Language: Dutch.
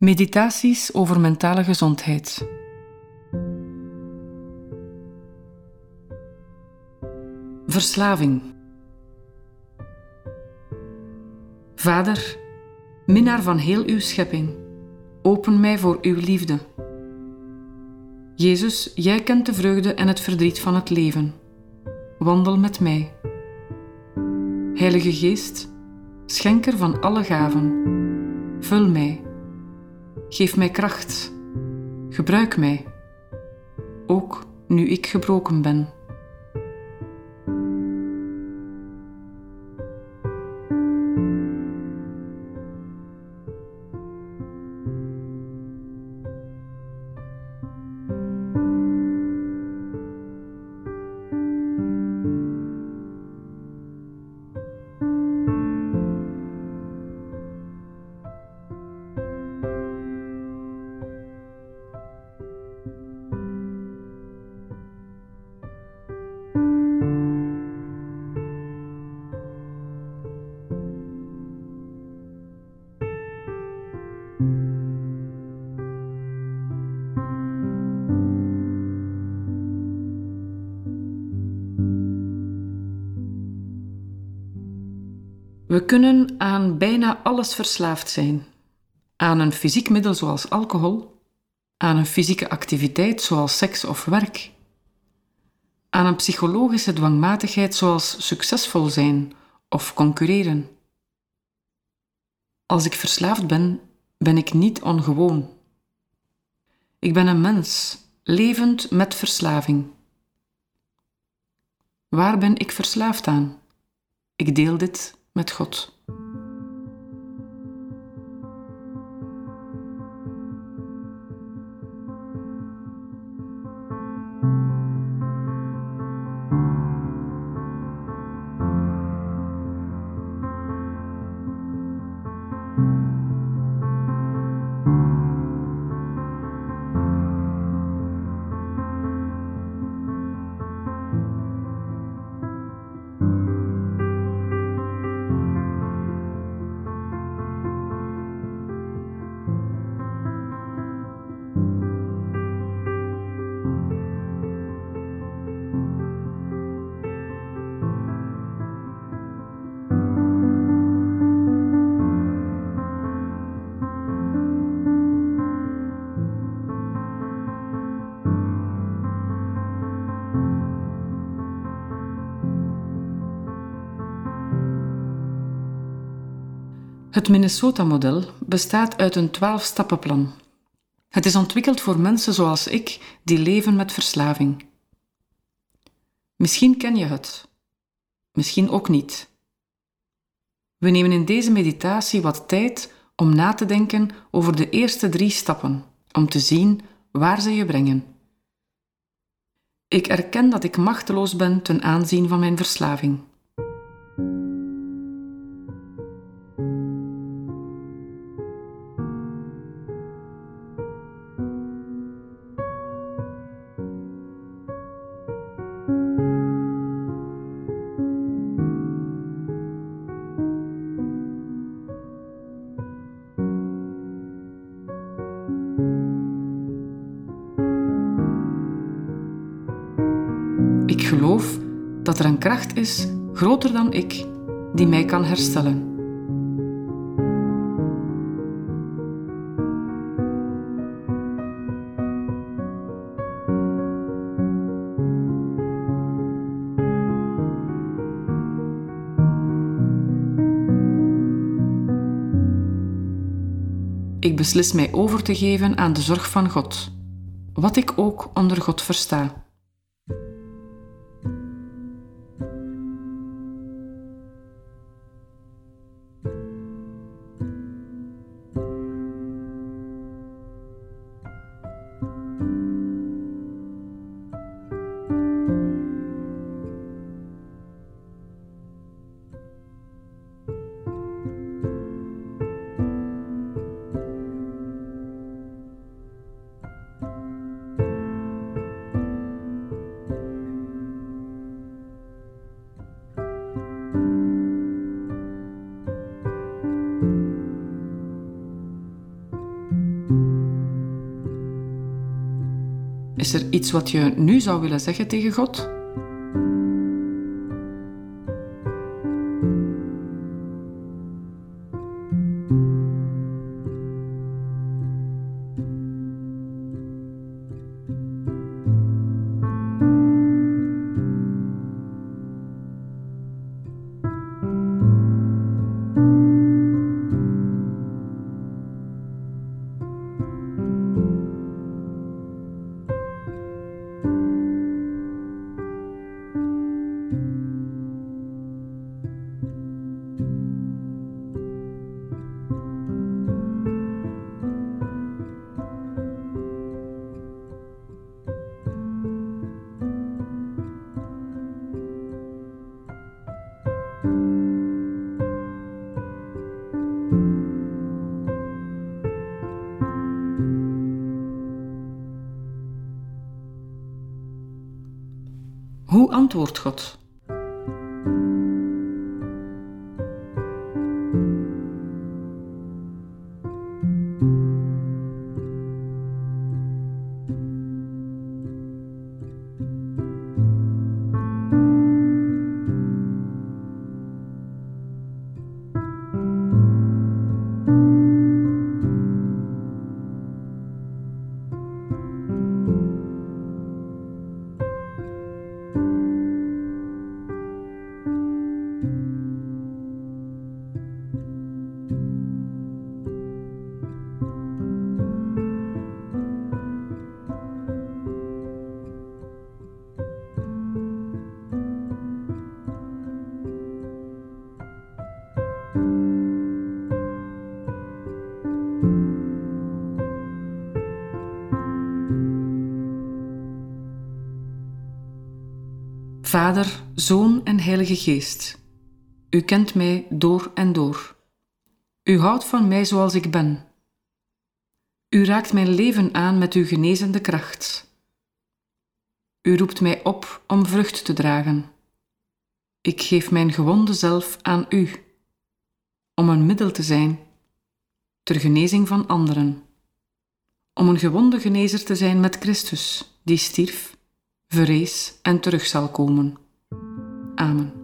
Meditaties over mentale gezondheid. Verslaving. Vader, minnaar van heel uw schepping, open mij voor uw liefde. Jezus, jij kent de vreugde en het verdriet van het leven. Wandel met mij. Heilige Geest, schenker van alle gaven, vul mij Geef mij kracht. Gebruik mij, ook nu ik gebroken ben. We kunnen aan bijna alles verslaafd zijn. Aan een fysiek middel zoals alcohol, aan een fysieke activiteit zoals seks of werk, aan een psychologische dwangmatigheid zoals succesvol zijn of concurreren. Als ik verslaafd ben, ben ik niet ongewoon. Ik ben een mens, levend met verslaving. Waar ben ik verslaafd aan? Ik deel dit met God. Het Minnesota-model bestaat uit een twaalf-stappenplan. Het is ontwikkeld voor mensen zoals ik die leven met verslaving. Misschien ken je het, misschien ook niet. We nemen in deze meditatie wat tijd om na te denken over de eerste drie stappen, om te zien waar ze je brengen. Ik erken dat ik machteloos ben ten aanzien van mijn verslaving. Ik geloof dat er een kracht is groter dan ik die mij kan herstellen. Ik beslis mij over te geven aan de zorg van God, wat ik ook onder God versta. Is er iets wat je nu zou willen zeggen tegen God? Hoe antwoordt God? Vader, Zoon en Heilige Geest, U kent mij door en door. U houdt van mij zoals ik ben. U raakt mijn leven aan met uw genezende kracht. U roept mij op om vrucht te dragen. Ik geef mijn gewonde zelf aan U, om een middel te zijn ter genezing van anderen, om een gewonde genezer te zijn met Christus, die stierf verrees en terug zal komen. Amen.